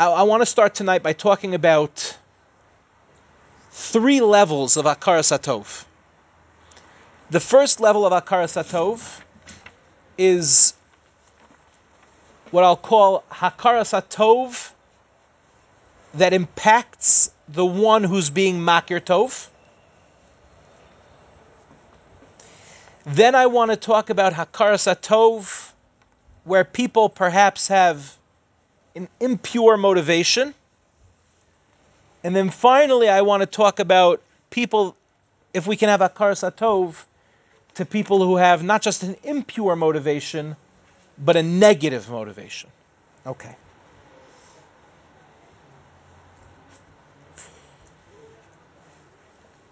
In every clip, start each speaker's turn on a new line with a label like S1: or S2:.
S1: I, I want to start tonight by talking about three levels of Akara Satov. The first level of Akara Satov is what I'll call Hakara Satov that impacts the one who's being Makir Tov. Then I want to talk about Hakara Satov, where people perhaps have an impure motivation. And then finally, I want to talk about people, if we can have Hakara Satov, to people who have not just an impure motivation, but a negative motivation. Okay.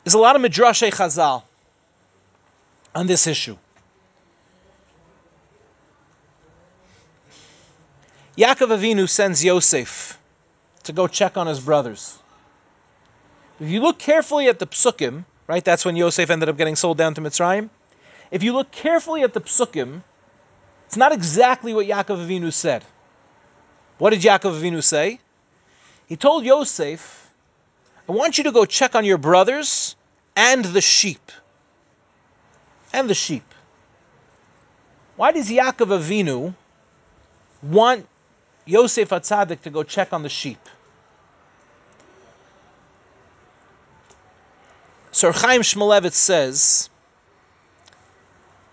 S1: There's a lot of Midrashay Chazal on this issue. Yaakov Avinu sends Yosef to go check on his brothers. If you look carefully at the psukim, right, that's when Yosef ended up getting sold down to Mitzrayim. If you look carefully at the psukim, it's not exactly what Yaakov Avinu said. What did Yaakov Avinu say? He told Yosef, I want you to go check on your brothers and the sheep. And the sheep. Why does Yaakov Avinu want Yosef Atzadik to go check on the sheep? Sir Chaim Shmulevitz says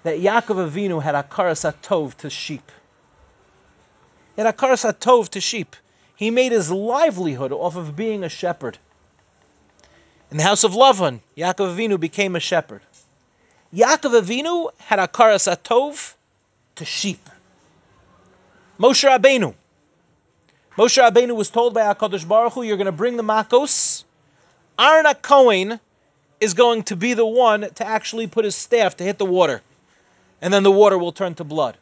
S1: that Yaakov Avinu had akaras atov to sheep. He had akaras atov to sheep. He made his livelihood off of being a shepherd. In the house of Lavan, Yaakov Avinu became a shepherd. Yaakov Avinu had akaras atov to sheep. Moshe Rabbeinu. Moshe Rabbeinu was told by Hakadosh Baruch Hu, "You're going to bring the makos." Aharon HaKohen is going to be the one to actually put his staff to hit the water and then the water will turn to blood.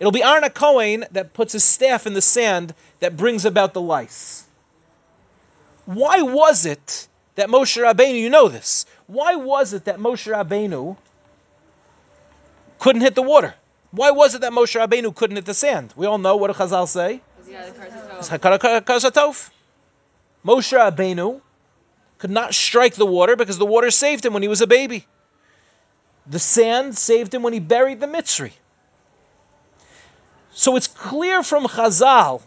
S1: It'll be Aharon HaKohen that puts his staff in the sand that brings about the lice. Why was it that Moshe Rabbeinu, you know this, why was it that Moshe Rabbeinu couldn't hit the water? Why was it that Moshe Rabbeinu couldn't hit the sand? We all know what Chazal say. Moshe Rabbeinu could not strike the water because the water saved him when he was a baby. The sand saved him when he buried the Mitzri. So it's clear from Chazal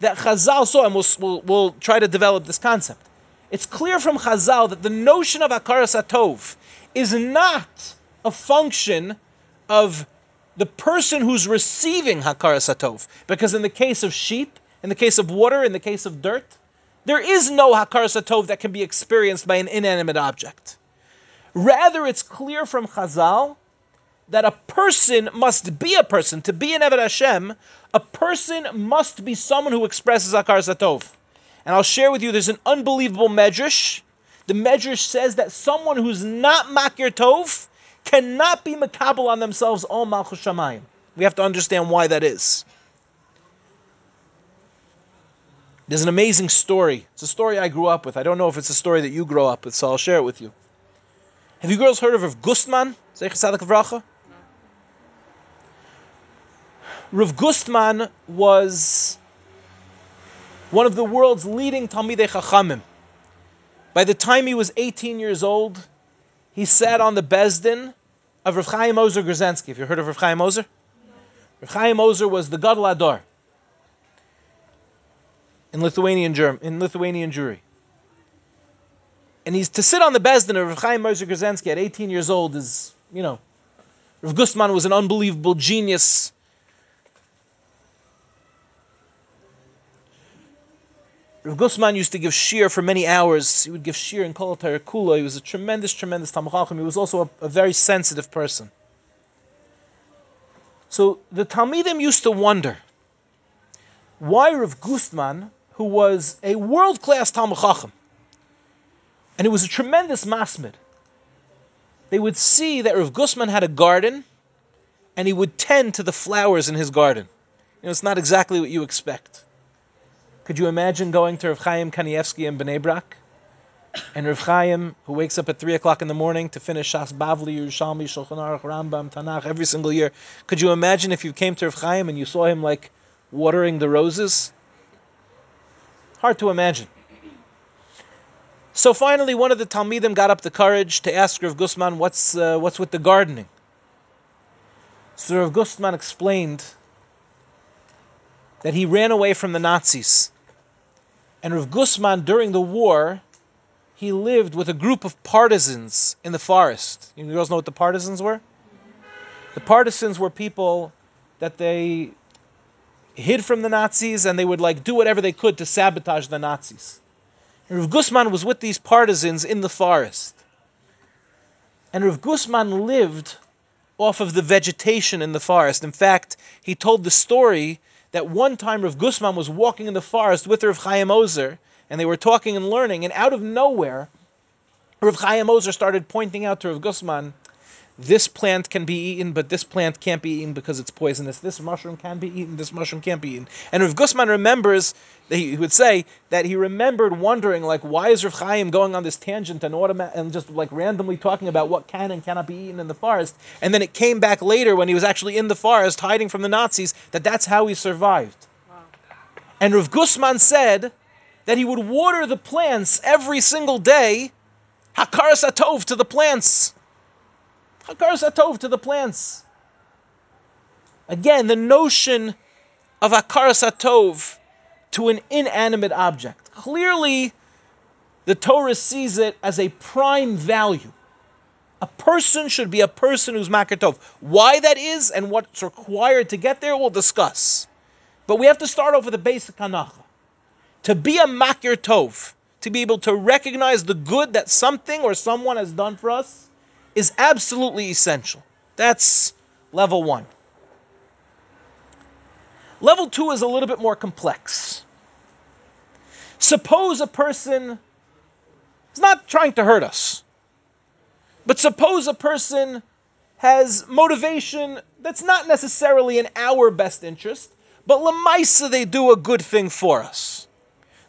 S1: that Chazal saw, and we'll, we'll, we'll, try to develop this concept. It's clear from Chazal that the notion of Akaras Atov is not a function of the person who's receiving Hakaras Atov. Because in the case of sheep, in the case of water, in the case of dirt, there is no Hakaras Atov that can be experienced by an inanimate object. Rather, it's clear from Chazal that a person must be a person. To be an Eved Hashem, a person must be someone who expresses Akar Satov. And I'll share with you, there's an unbelievable medrash. The medrash says that someone who's not Makir Tov cannot be makabel on themselves all Malchus Shamayim. We have to understand why that is. There's an amazing story. It's a story I grew up with. I don't know if it's a story that you grow up with, so I'll share it with you. Have you girls heard of Rav Gustman? Rav Gustman was one of the world's leading Talmidei Chachamim. By the time he was 18 years old, he sat on the Beis Din of Rav Chaim Ozer Grodzinski. Have you heard of Rav Chaim Ozer? Rav Chaim Ozer was the Gadol HaDor in Lithuanian Germ in Lithuanian Jewry and he's to sit on the Beis Din of Rav Chaim Moshe Grodzinski at 18 years old is, you know, Rav Gustman was an unbelievable genius. Rav Gustman used to give shiur for many hours. He would give shiur in Kol Kula. He was a tremendous, tremendous Talmud He was also a, a very sensitive person. So the Talmidim used to wonder why Rav Gustman, who was a world-class Talmid Chacham, and it was a tremendous masmid. They would see that Rav Gustman had a garden, and he would tend to the flowers in his garden. You know, it's not exactly what you expect. Could you imagine going to Rav Chaim Kanievsky in Bnei Brak? And Rav Chaim, who wakes up at 3 o'clock in the morning to finish Shas Bavli, Yerushalmi, Shulchan Aruch, Rambam, Tanakh every single year. Could you imagine if you came to Rav Chaim and you saw him like watering the roses? Hard to imagine. So finally, one of the Talmidim got up the courage to ask Rav Gustman, what's, uh, what's with the gardening? So Rav Gustman explained that he ran away from the Nazis. And Rav Gustman, during the war, he lived with a group of partisans in the forest. You girls know what the partisans were? The partisans were people that they hid from the Nazis and they would like do whatever they could to sabotage the Nazis. And Rav Gustman was with these partisans in the forest. And Rav Gustman lived off of the vegetation in the forest. In fact, he told the story that one time Rav Gustman was walking in the forest with Rav Chaim Ozer, and they were talking and learning, and out of nowhere, Rav Chaim Ozer started pointing out to Rav Gustman this plant can be eaten, but this plant can't be eaten because it's poisonous. This mushroom can be eaten, this mushroom can't be eaten. And Rav Gustman remembers, he would say that he remembered wondering, like, why is Rav Chaim going on this tangent and, automa- and just like randomly talking about what can and cannot be eaten in the forest? And then it came back later when he was actually in the forest hiding from the Nazis that that's how he survived. Wow. And Rav Gustman said that he would water the plants every single day, hakaras atov to the plants Hakaras Atov to the plants. Again, the notion of Hakaras Atov to an inanimate object. Clearly, the Torah sees it as a prime value. A person should be a person who's Makir Tov. Why that is and what's required to get there, we'll discuss. But we have to start off with the basic hanacha. To be a Makir Tov, to be able to recognize the good that something or someone has done for us, is absolutely essential. That's level one. Level two is a little bit more complex. Suppose a person is not trying to hurt us, but suppose a person has motivation that's not necessarily in our best interest, but lamaisa they do a good thing for us.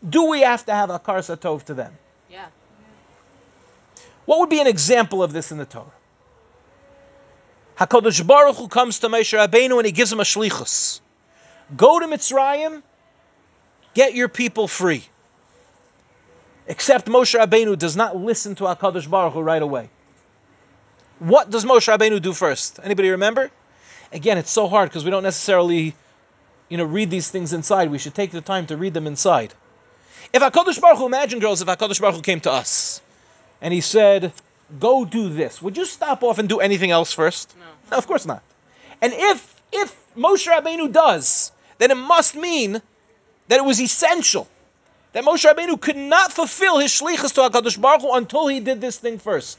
S1: Do we have to have a karsatov to them? What would be an example of this in the Torah? Hakadosh Baruch Hu comes to Moshe Rabbeinu and he gives him a shlichus. Go to Mitzrayim, get your people free. Except Moshe Rabbeinu does not listen to Hakadosh Baruch Hu right away. What does Moshe Rabbeinu do first? Anybody remember? Again, it's so hard because we don't necessarily, you know, read these things inside. We should take the time to read them inside. If Hakadosh Baruch Hu, imagine girls, if Hakadosh Baruch Hu came to us and he said, "Go do this," would you stop off and do anything else first?
S2: No.
S1: no of course not. And if if Moshe Rabbeinu does, then it must mean that it was essential that Moshe Rabbeinu could not fulfill his shlichus to Hakadosh Baruch Hu until he did this thing first.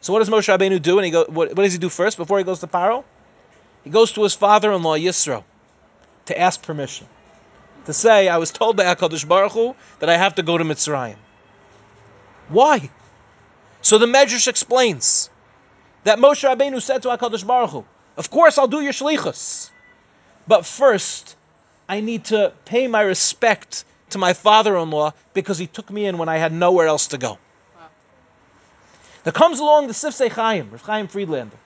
S1: So what does Moshe Rabbeinu do? And he go, what, what does he do first before he goes to Paro? He goes to his father-in-law Yisro to ask permission to say, "I was told by Hakadosh Baruch Hu that I have to go to Mitzrayim." Why? So the Medrash explains that Moshe Rabbeinu said to HaKadosh Baruch Hu, of course I'll do your shlichus, but first I need to pay my respect to my father-in-law because he took me in when I had nowhere else to go. Wow. There comes along the Sifsei Chaim, Rav Chaim Friedlander,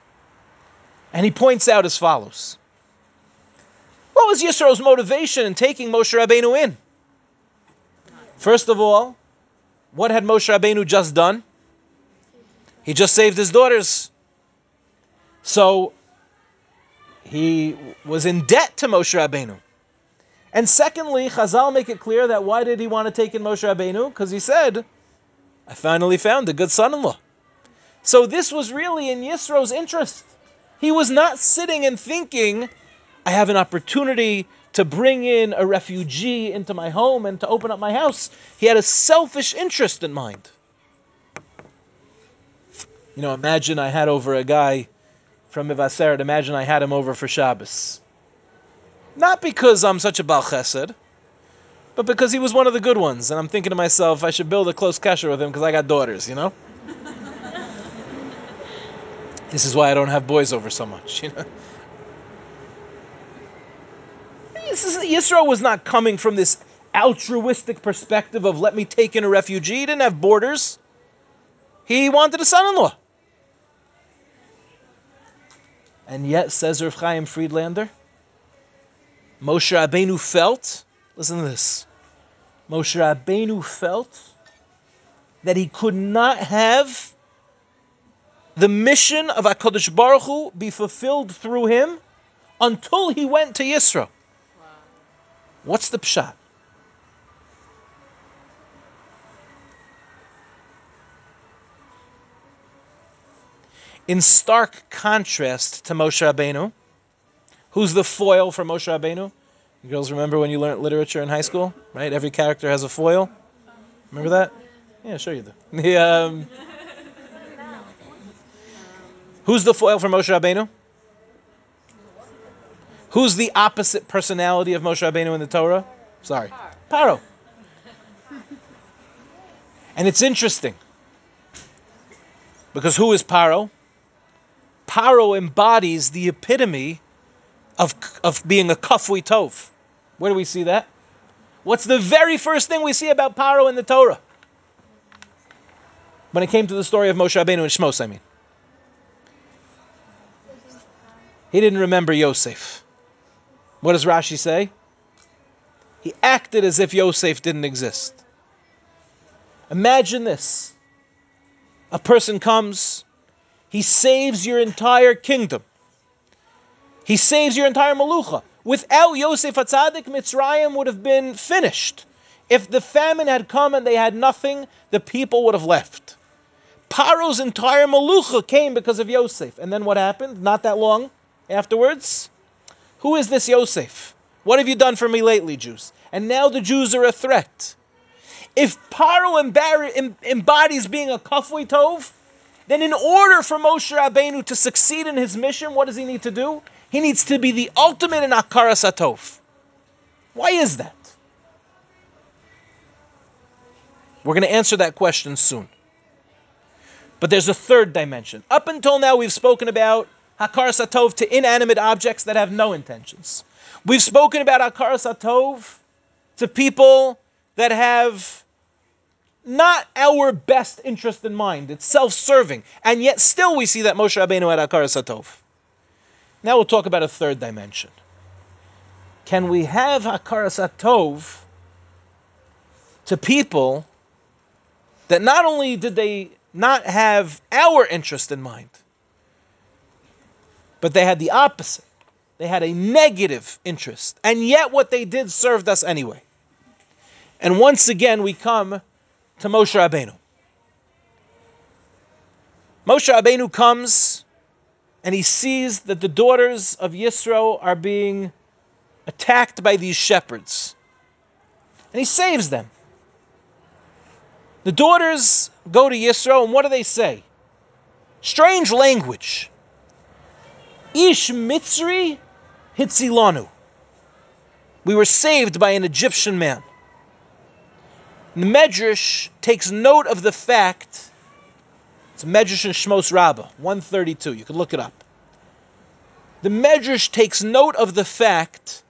S1: and he points out as follows. What was Yisro's motivation in taking Moshe Rabbeinu in? First of all, what had Moshe Rabbeinu just done? He just saved his daughters. So he was in debt to Moshe Rabbeinu. And secondly, Chazal make it clear that why did he want to take in Moshe Rabbeinu? Because he said, I finally found a good son-in-law. So this was really in Yisro's interest. He was not sitting and thinking, I have an opportunity to bring in a refugee into my home and to open up my house. He had a selfish interest in mind. You know, imagine I had over a guy from Mevaseret. Imagine I had him over for Shabbos. Not because I'm such a Baal Chesed, but because he was one of the good ones. And I'm thinking to myself, I should build a close kesher with him because I got daughters, you know? this is why I don't have boys over so much, you know? Yisro was not coming from this altruistic perspective of let me take in a refugee. He didn't have borders. He wanted a son-in-law. And yet, says Rav Chaim Friedlander, Moshe Rabbeinu felt, listen to this, Moshe Rabbeinu felt that he could not have the mission of HaKadosh Baruch Hu be fulfilled through him until he went to Yisro. What's the pshat? In stark contrast to Moshe Rabbeinu, who's the foil for Moshe Rabbeinu? You girls remember when you learned literature in high school, right? Every character has a foil. Remember that? Yeah, sure you do. The, um, who's the foil for Moshe Rabbeinu? Who's the opposite personality of Moshe Rabbeinu in the Torah? Sorry, Paro. And it's interesting because who is Paro? Paro embodies the epitome of, of being a kafui tov. Where do we see that? What's the very first thing we see about Paro in the Torah? When it came to the story of Moshe Rabbeinu and Shmos, I mean. He didn't remember Yosef. What does Rashi say? He acted as if Yosef didn't exist. Imagine this. A person comes, he saves your entire kingdom. He saves your entire malucha. Without Yosef Atzadik, Mitzrayim would have been finished. If the famine had come and they had nothing, the people would have left. Paro's entire malucha came because of Yosef. And then what happened? Not that long afterwards, who is this Yosef? What have you done for me lately, Jews? And now the Jews are a threat. If Paro embodies being a kafui tov, then in order for Moshe Rabbeinu to succeed in his mission, what does he need to do? He needs to be the ultimate in akara satov. Why is that? We're going to answer that question soon. But there's a third dimension. Up until now, we've spoken about Hakar Satov to inanimate objects that have no intentions. We've spoken about Hakar Satov to people that have not our best interest in mind. It's self-serving. And yet still we see that Moshe Rabbeinu had Hakar Satov. Now we'll talk about a third dimension. Can we have Hakar Satov to people that not only did they not have our interest in mind, but they had the opposite. They had a negative interest. And yet what they did served us anyway. And once again, we come to Moshe Rabbeinu. Moshe Rabbeinu comes and he sees that the daughters of Yisro are being attacked by these shepherds. And he saves them. The daughters go to Yisro, and what do they say? Strange language. Ish Mitzri Hitzilanu. We were saved by an Egyptian man. The Medrash takes note of the fact, it's Medrash and Shmos Rabbah, 132, you can look it up. The Medrash takes note of the fact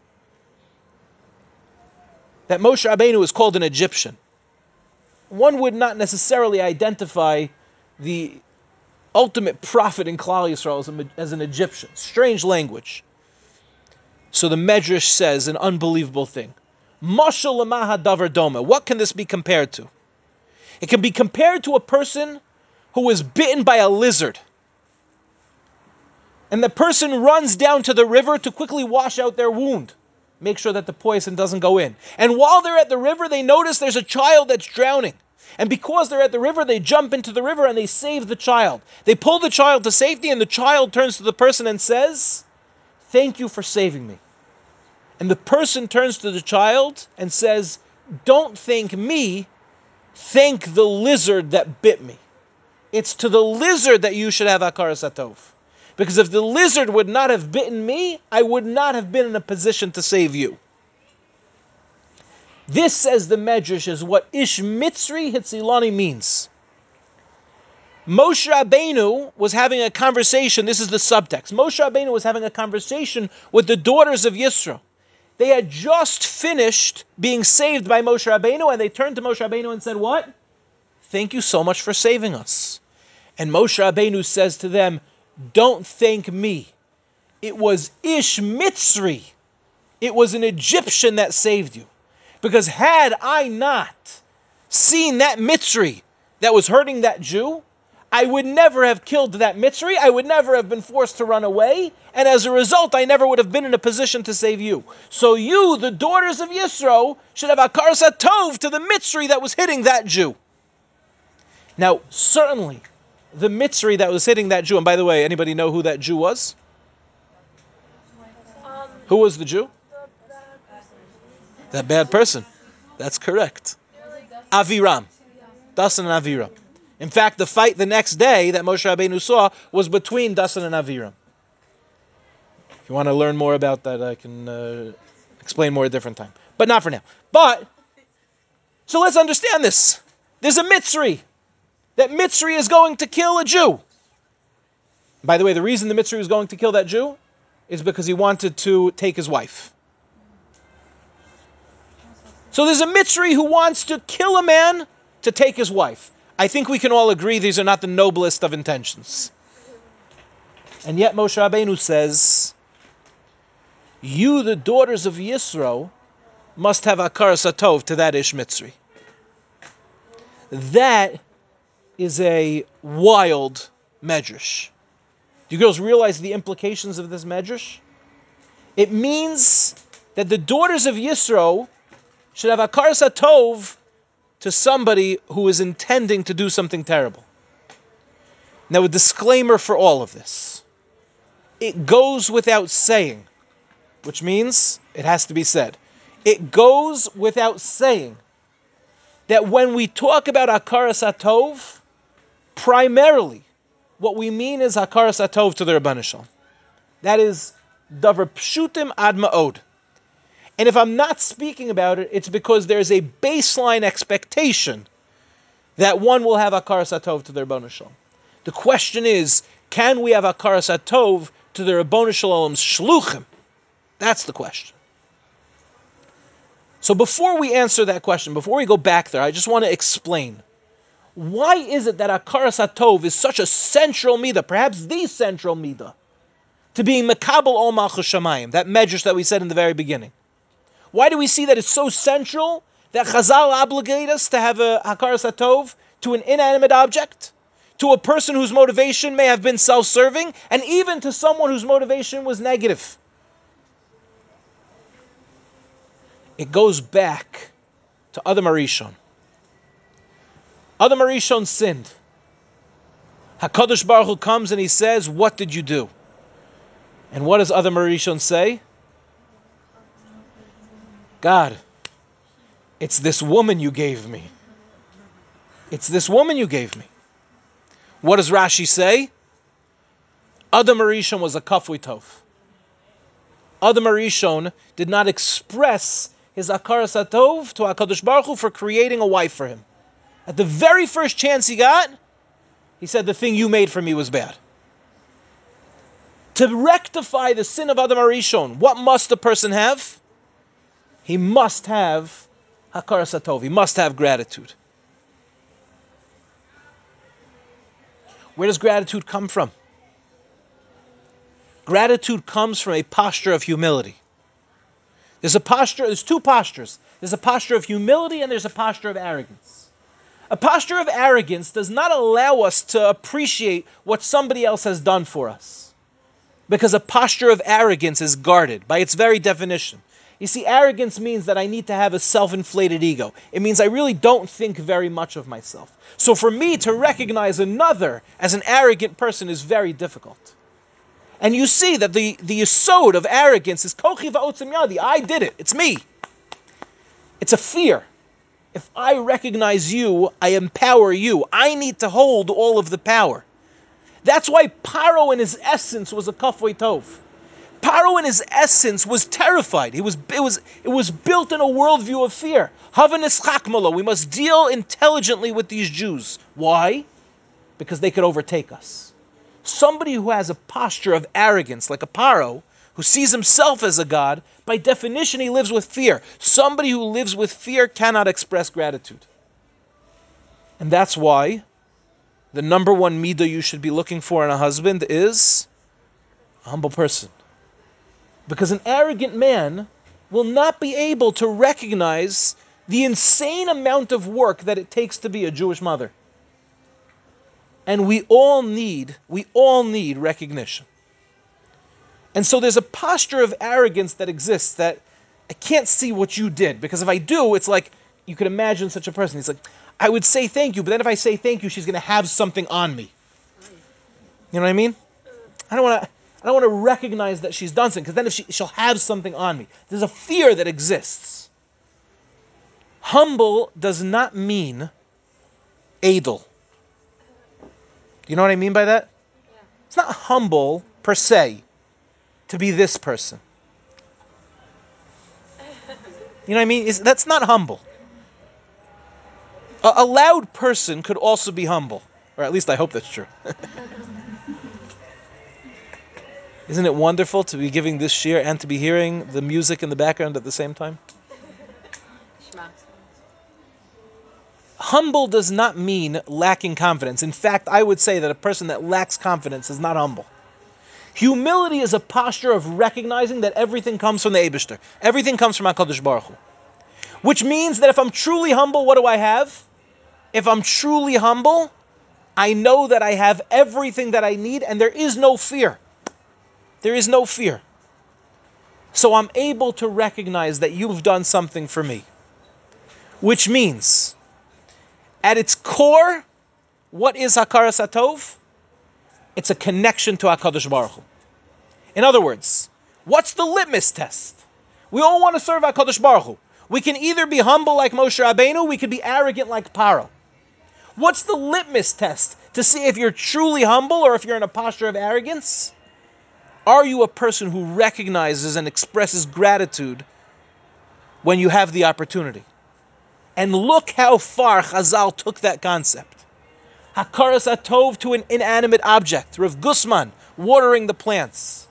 S1: that Moshe Rabbeinu is called an Egyptian. One would not necessarily identify the ultimate prophet in Klal Yisrael as, a, as an Egyptian. Strange language. So the Medrash says an unbelievable thing. Mashal davar doma. What can this be compared to? It can be compared to a person who was bitten by a lizard. And the person runs down to the river to quickly wash out their wound. Make sure that the poison doesn't go in. And while they're at the river, they notice there's a child that's drowning. And because they're at the river, they jump into the river and they save the child. They pull the child to safety, and the child turns to the person and says, Thank you for saving me. And the person turns to the child and says, Don't thank me, thank the lizard that bit me. It's to the lizard that you should have Akara Satov. Because if the lizard would not have bitten me, I would not have been in a position to save you. This, says the Medrash, is what Ish Mitzri Hitzilani means. Moshe Rabbeinu was having a conversation. This is the subtext. Moshe Rabbeinu was having a conversation with the daughters of Yisro. They had just finished being saved by Moshe Rabbeinu, and they turned to Moshe Rabbeinu and said, "What? Thank you so much for saving us." And Moshe Rabbeinu says to them, "Don't thank me. It was Ish Mitzri. It was an Egyptian that saved you." Because had I not seen that Mitzri that was hurting that Jew, I would never have killed that Mitzri. I would never have been forced to run away. And as a result, I never would have been in a position to save you. So you, the daughters of Yisro, should have a Tov to the Mitzri that was hitting that Jew. Now, certainly, the Mitzri that was hitting that Jew, and by the way, anybody know who that Jew was? Um, who was the Jew? That bad person. That's correct. Aviram. Dasan and Aviram. In fact, the fight the next day that Moshe Rabbeinu saw was between Dasan and Aviram. If you want to learn more about that, I can uh, explain more at a different time. But not for now. But, so let's understand this. There's a Mitzri. That Mitzri is going to kill a Jew. By the way, the reason the Mitzri was going to kill that Jew is because he wanted to take his wife. So there's a Mitzri who wants to kill a man to take his wife. I think we can all agree these are not the noblest of intentions. And yet Moshe Rabbeinu says, You, the daughters of Yisro, must have Akar Satov to that Ish Mitzri. That is a wild medrash. Do you girls realize the implications of this medrash? It means that the daughters of Yisro should have Akar Satov to somebody who is intending to do something terrible. Now, a disclaimer for all of this it goes without saying, which means it has to be said. It goes without saying that when we talk about Akaras Atov, primarily what we mean is Akaras Atov to the Ribono Shel Olam. That is Davar Pshutim Ad Ma'od. And if I'm not speaking about it, it's because there's a baseline expectation that one will have Akar Satov to their Shalom. The question is, can we have Akar Satov to their Shalom's Shluchim? That's the question. So before we answer that question, before we go back there, I just want to explain why is it that Akar Satov is such a central midah, perhaps the central midah, to being Mekabel Ol Shamayim, that medrash that we said in the very beginning. Why do we see that it's so central that Chazal obligate us to have a Hakar Satov to an inanimate object? To a person whose motivation may have been self serving, and even to someone whose motivation was negative. It goes back to Adam Arishon. Adam Arishon sinned. HaKadosh Baruch Hu comes and he says, What did you do? And what does Adam Arishon say? God, it's this woman you gave me. It's this woman you gave me. What does Rashi say? Adam Arishon was a kafui tov. Adam Arishon did not express his akar satov to Hakadosh Baruch Hu for creating a wife for him. At the very first chance he got, he said, "The thing you made for me was bad." To rectify the sin of Adam Arishon, what must a person have? He must have Hakar Satov, he must have gratitude. Where does gratitude come from? Gratitude comes from a posture of humility. There's a posture, there's two postures. There's a posture of humility and there's a posture of arrogance. A posture of arrogance does not allow us to appreciate what somebody else has done for us. Because a posture of arrogance is guarded by its very definition. You see, arrogance means that I need to have a self inflated ego. It means I really don't think very much of myself. So for me to recognize another as an arrogant person is very difficult. And you see that the, the yisod of arrogance is kochi yadi. I did it. It's me. It's a fear. If I recognize you, I empower you. I need to hold all of the power. That's why Paro in his essence was a kafui tov. Paro in his essence was terrified. He was, it, was, it was built in a worldview of fear. We must deal intelligently with these Jews. Why? Because they could overtake us. Somebody who has a posture of arrogance, like a Paro, who sees himself as a god, by definition, he lives with fear. Somebody who lives with fear cannot express gratitude. And that's why the number one midah you should be looking for in a husband is a humble person. Because an arrogant man will not be able to recognize the insane amount of work that it takes to be a Jewish mother. And we all need, we all need recognition. And so there's a posture of arrogance that exists that I can't see what you did because if I do, it's like you could imagine such a person. He's like, I would say thank you, but then if I say thank you, she's going to have something on me. You know what I mean? I don't want to. I don't want to recognize that she's done something because then if she, she'll have something on me. There's a fear that exists. Humble does not mean adel. You know what I mean by that? Yeah. It's not humble per se to be this person. You know what I mean? It's, that's not humble. A, a loud person could also be humble, or at least I hope that's true. Isn't it wonderful to be giving this shiur and to be hearing the music in the background at the same time? Humble does not mean lacking confidence. In fact, I would say that a person that lacks confidence is not humble. Humility is a posture of recognizing that everything comes from the Aibishter. Everything comes from HaKadosh Baruch Hu. Which means that if I'm truly humble, what do I have? If I'm truly humble, I know that I have everything that I need and there is no fear. There is no fear. So I'm able to recognize that you've done something for me. Which means at its core, what is Hakaras Hatov? It's a connection to HaKadosh Baruch Hu. In other words, what's the litmus test? We all want to serve HaKadosh Baruch Hu. We can either be humble like Moshe Rabbeinu, we can be arrogant like Paro. What's the litmus test to see if you're truly humble or if you're in a posture of arrogance? Are you a person who recognizes and expresses gratitude when you have the opportunity? And look how far Chazal took that concept. Hakaras atov to an inanimate object, Rav Gustman watering the plants.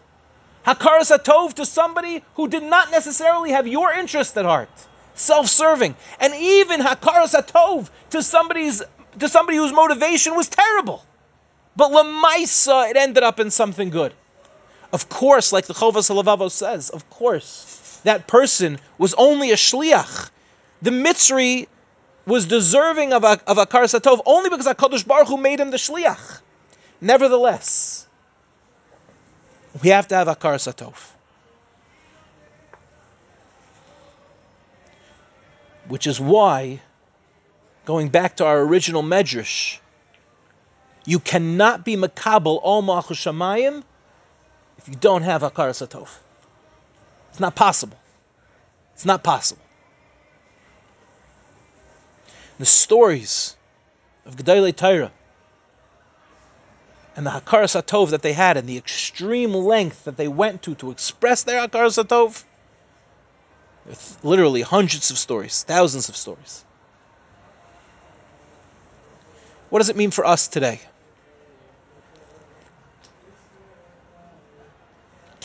S1: Hakaras atov to somebody who did not necessarily have your interest at heart, self-serving, and even hakaras atov to somebody's to somebody whose motivation was terrible, but lamaisa it ended up in something good. Of course, like the Chovos HaLevavos says, of course, that person was only a shliach. The Mitzri was deserving of a, of a karsatov only because HaKadosh Baruch Hu made him the shliach. Nevertheless, we have to have a karsatov. Which is why, going back to our original medrash, you cannot be makabel all malchus shamayim if you don't have hakaras It's not possible. It's not possible. The stories of Gedolei Torah and the Hakaras Hatov that they had and the extreme length that they went to to express their Hakaras Hatov, literally hundreds of stories, thousands of stories. What does it mean for us today?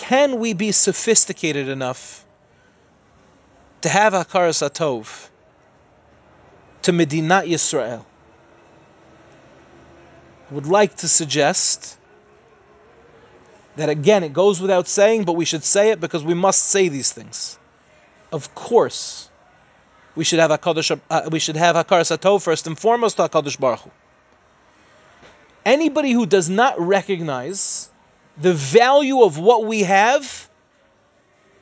S1: Can we be sophisticated enough to have Hakaras Hatov to Medina Yisrael. I would like to suggest that again, it goes without saying, but we should say it because we must say these things. Of course, we should have Hakadosh, uh, we should have Hakaras first and foremost to Hakadosh Baruch Hu. Anybody who does not recognize the value of what we have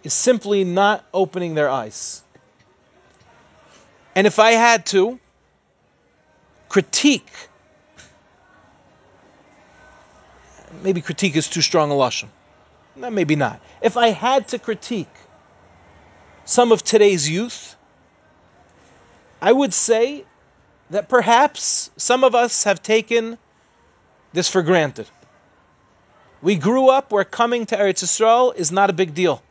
S1: is simply not opening their eyes. And if I had to critique, maybe critique is too strong a lashon. Maybe not. If I had to critique some of today's youth, I would say that perhaps some of us have taken this for granted. We grew up where coming to Eretz Yisrael is not a big deal.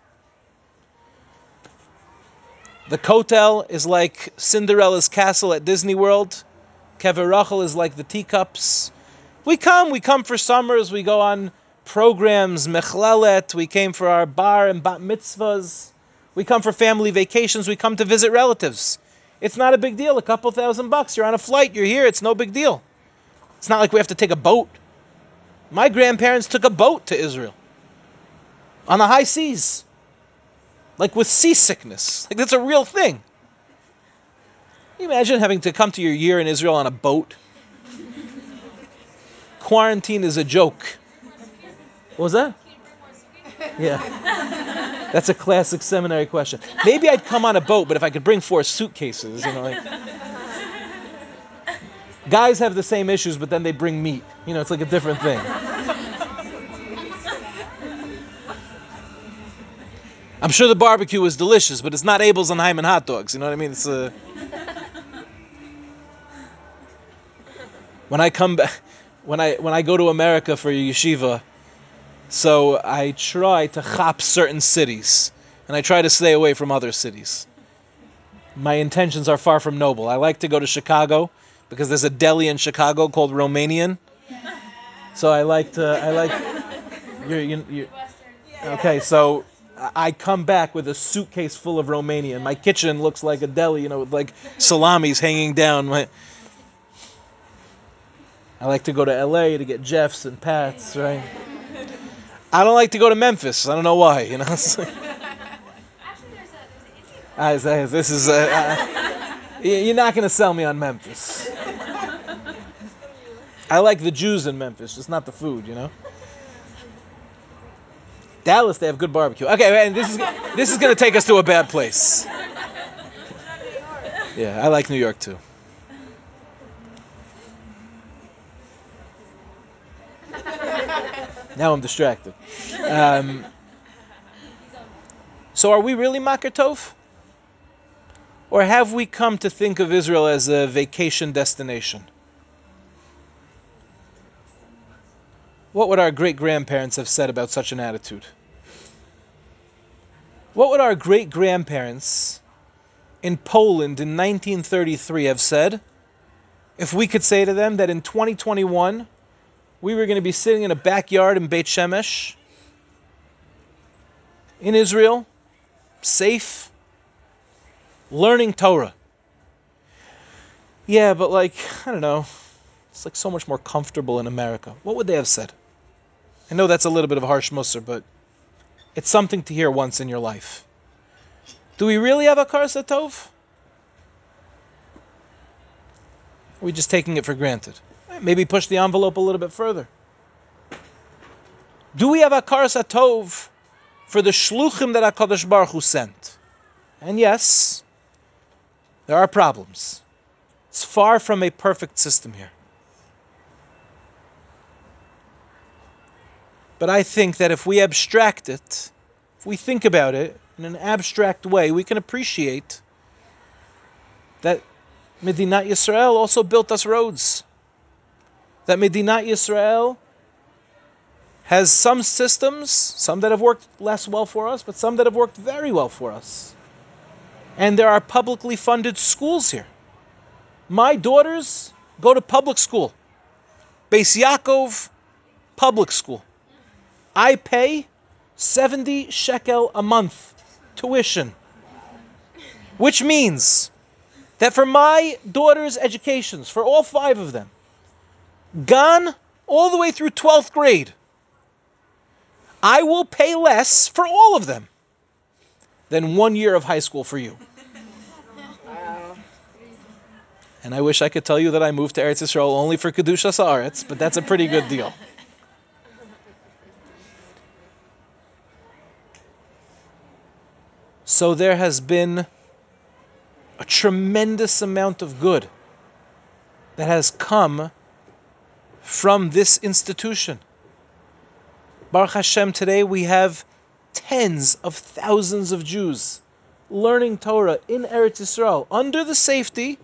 S1: The Kotel is like Cinderella's castle at Disney World. Kever Rachel is like the teacups. We come, we come for summers, we go on programs, mechlalet, we came for our bar and bat mitzvahs. We come for family vacations, we come to visit relatives. It's not a big deal, a couple thousand bucks. You're on a flight, you're here, it's no big deal. It's not like we have to take a boat. My grandparents took a boat to Israel on the high seas. like with seasickness. Like that's a real thing. Can you imagine having to come to your year in Israel on a boat? Quarantine is a joke. What was that? Yeah. That's a classic seminary question. Maybe I'd come on a boat, but if I could bring four suitcases, you know, like. Guys have the same issues, but then they bring meat. You know, it's like a different thing. I'm sure the barbecue was delicious, but it's not Abeles and Heymann hot dogs. You know what I mean? It's uh... when I come back, when I when I go to America for yeshiva, so I try to chop certain cities, and I try to stay away from other cities. My intentions are far from noble. I like to go to Chicago because there's a deli in Chicago called Romanian. So I like to I like you're, you you okay. So I come back with a suitcase full of Romanian. My kitchen looks like a deli, you know, with like salamis hanging down. My I like to go to LA to get Jeffs and Pats, right? I don't like to go to Memphis. I don't know why, you know. Actually, there's a, this is a. uh, you're not gonna sell me on Memphis. I like the Jews in Memphis, just not the food, you know. Dallas, they have good barbecue. Okay, and this is this is gonna take us to a bad place. Yeah, I like New York too. Now I'm distracted. Um, so, are we really Makir Tov? Or have we come to think of Israel as a vacation destination? What would our great grandparents have said about such an attitude? What would our great grandparents in Poland in 1933 have said if we could say to them that in 2021 we were going to be sitting in a backyard in Beit Shemesh in Israel, safe, learning Torah. Yeah, but like, I don't know, it's like so much more comfortable in America. What would they have said? I know that's a little bit of a harsh musser, but it's something to hear once in your life. Do we really have a Karsa Tov? Are we just taking it for granted? Maybe push the envelope a little bit further. Do we have a Karas Atov for the shluchim that HaKadosh Baruch Hu sent? And yes, there are problems. It's far from a perfect system here. But I think that if we abstract it, if we think about it in an abstract way, we can appreciate that Medinat Yisrael also built us roads that Medinat Yisrael has some systems, some that have worked less well for us, but some that have worked very well for us. And there are publicly funded schools here. My daughters go to public school, Beis Yaakov Public School. I pay 70 shekel a month tuition, which means that for my daughters' educations, for all five of them, gone all the way through 12th grade. I will pay less for all of them than one year of high school for you. And I wish I could tell you that I moved to Eretz Yisrael only for Kedushas Haaretz, but that's a pretty good deal. So there has been a tremendous amount of good that has come from this institution. Baruch Hashem, today we have tens of thousands of Jews learning Torah in Eretz Yisrael under the safety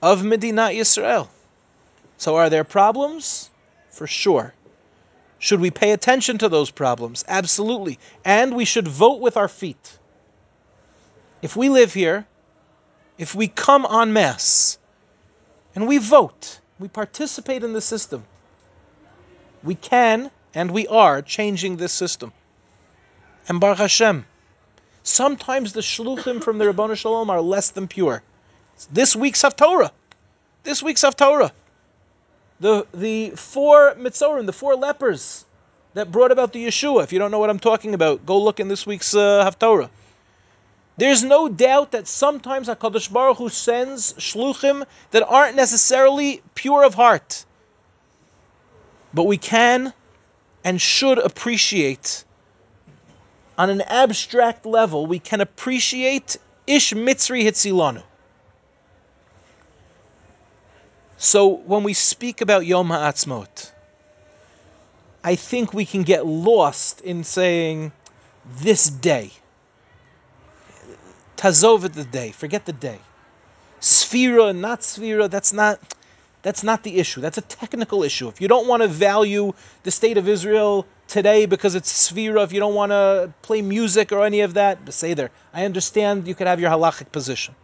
S1: of Medina Yisrael. So, are there problems? For sure. Should we pay attention to those problems? Absolutely. And we should vote with our feet. If we live here, if we come en masse, and we vote, we participate in the system. We can and we are changing this system. And Baruch Hashem, sometimes the shluchim from the Ribono Shel Olam are less than pure. This week's Haftorah. This week's Haftorah. The, the four Mitzorim, the four lepers that brought about the Yeshua. If you don't know what I'm talking about, go look in this week's uh, Haftorah. There's no doubt that sometimes HaKadosh Baruch Hu sends shluchim that aren't necessarily pure of heart. But we can and should appreciate, on an abstract level, we can appreciate Ish Mitzri Hitzilanu. So when we speak about Yom HaAtzmaut, I think we can get lost in saying this day. Tazov the day. Forget the day. Sefira, not Sefira, that's not that's not the issue. That's a technical issue. If you don't want to value the state of Israel today because it's Sefira, if you don't want to play music or any of that, say there. I understand you could have your halachic position.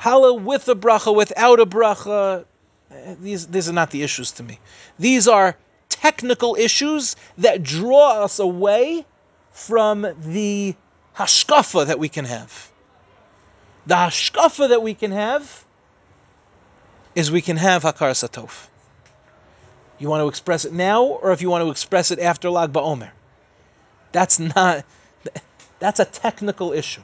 S1: Hallel with a bracha, without a bracha, eh, these, these are not the issues to me. These are technical issues that draw us away from the hashkafa that we can have. The hashkafa that we can have is we can have hakaras hatov. You want to express it now, or if you want to express it after Lag BaOmer. That's not. That's a technical issue.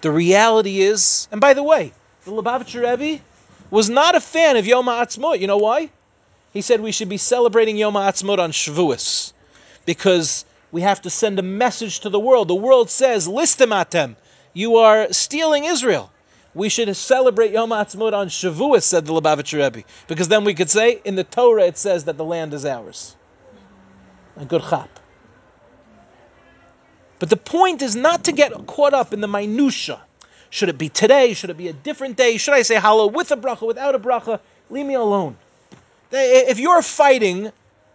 S1: The reality is, and by the way, the Lubavitcher Rebbe was not a fan of Yom HaAtzmaut. You know why? He said we should be celebrating Yom HaAtzmaut on Shavuos because we have to send a message to the world. The world says, Listim "Listematem, you are stealing Israel." We should celebrate Yom HaAtzmaut on Shavuos, said the Lubavitcher Rebbe, because then we could say in the Torah it says that the land is ours. A good chap. But the point is not to get caught up in the minutia. Should it be today? Should it be a different day? Should I say Hallel with a bracha, without a bracha? Leave me alone. If you're fighting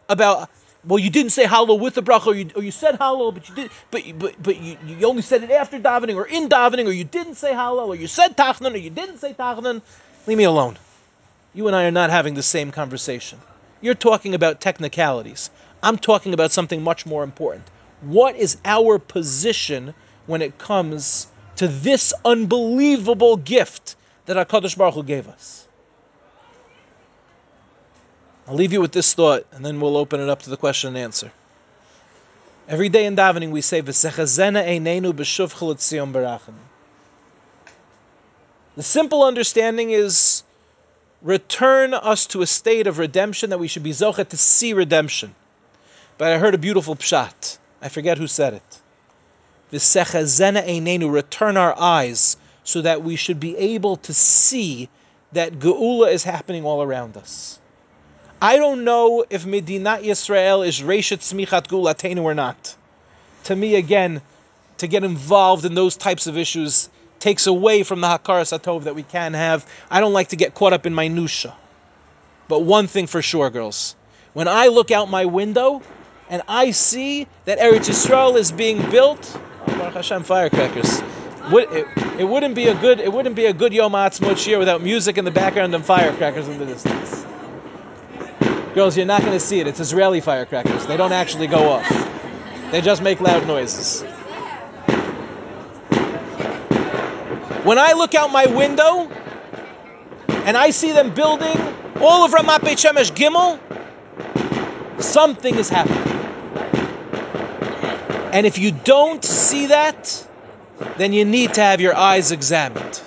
S1: about, well, you didn't say Hallel with the bracha, or you, or you said Hallel, but you did, but but but you, you only said it after davening, or in davening, or you didn't say Hallel, or you said tachanun, or you didn't say tachanun. Leave me alone. You and I are not having the same conversation. You're talking about technicalities. I'm talking about something much more important. What is our position when it comes to this unbelievable gift that HaKadosh Baruch Hu gave us? I'll leave you with this thought, and then we'll open it up to the question and answer. Every day in davening we say, "V'sechazena einenu b'rachamim." The simple understanding is, return us to a state of redemption that we should be zochet to see redemption. But I heard a beautiful pshat. I forget who said it. V'sechazena einenu, return our eyes so that we should be able to see that geula is happening all around us. I don't know if Medinat Yisrael is Reishit Tzmichat Geulatenu or not. To me, again, to get involved in those types of issues takes away from the Hakaras Hatov that we can have. I don't like to get caught up in minutia. But one thing for sure, girls, when I look out my window and I see that Eretz Yisrael is being built, oh, Baruch Hashem, firecrackers. It, it, wouldn't be a good it wouldn't be a good Yom Ha'atzmaut without music in the background and firecrackers in the distance. Girls, you're not going to see it. It's Israeli firecrackers. They don't actually go off. They just make loud noises. When I look out my window and I see them building all of Ramat Beit Shemesh Gimel, something is happening. And if you don't see that, then you need to have your eyes examined.